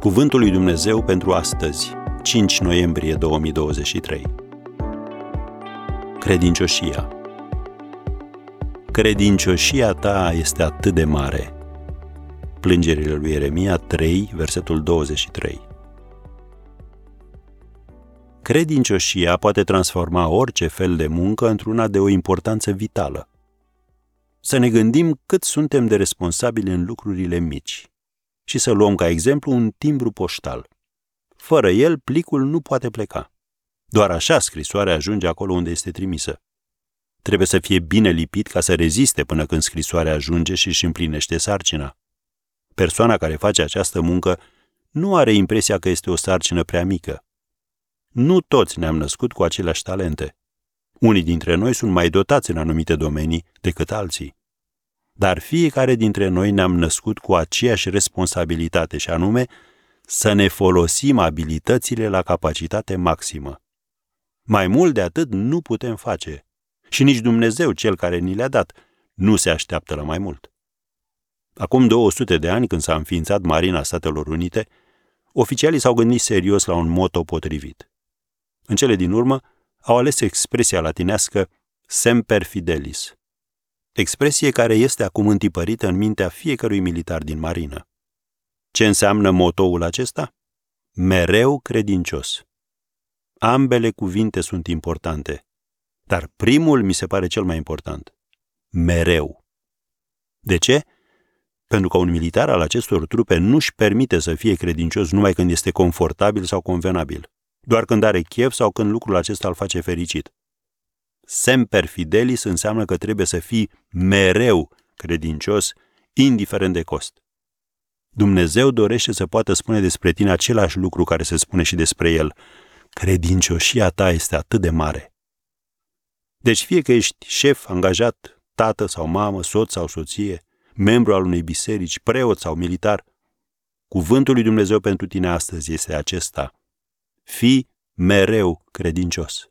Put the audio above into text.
Cuvântul lui Dumnezeu pentru astăzi, 5 noiembrie 2023. Credincioșia. Credincioșia ta este atât de mare. Plângerile lui Ieremia 3, versetul 23. Credincioșia poate transforma orice fel de muncă într-una de o importanță vitală. Să ne gândim cât suntem de responsabili în lucrurile mici și să luăm ca exemplu un timbru poștal. Fără el, plicul nu poate pleca. Doar așa scrisoarea ajunge acolo unde este trimisă. Trebuie să fie bine lipit ca să reziste până când scrisoarea ajunge și își împlinește sarcina. Persoana care face această muncă nu are impresia că este o sarcină prea mică. Nu toți ne-am născut cu aceleași talente. Unii dintre noi sunt mai dotați în anumite domenii decât alții. Dar fiecare dintre noi ne-am născut cu aceeași responsabilitate și anume să ne folosim abilitățile la capacitate maximă. Mai mult de atât nu putem face. Și nici Dumnezeu, cel care ni le-a dat, nu se așteaptă la mai mult. Acum 200 de ani, când s-a înființat Marina Statelor Unite, oficialii s-au gândit serios la un moto potrivit. În cele din urmă, au ales expresia latinească semper fidelis, expresie care este acum întipărită în mintea fiecărui militar din marină. Ce înseamnă motoul acesta? Mereu credincios. Ambele cuvinte sunt importante, dar primul mi se pare cel mai important. Mereu. De ce? Pentru că un militar al acestor trupe nu-și permite să fie credincios numai când este confortabil sau convenabil, doar când are chef sau când lucrul acesta îl face fericit. Semper fidelis înseamnă că trebuie să fii mereu credincios, indiferent de cost. Dumnezeu dorește să poată spune despre tine același lucru care se spune și despre el. Credincioșia ta este atât de mare. Deci fie că ești șef, angajat, tată sau mamă, soț sau soție, membru al unei biserici, preot sau militar, cuvântul lui Dumnezeu pentru tine astăzi este acesta. Fii mereu credincios.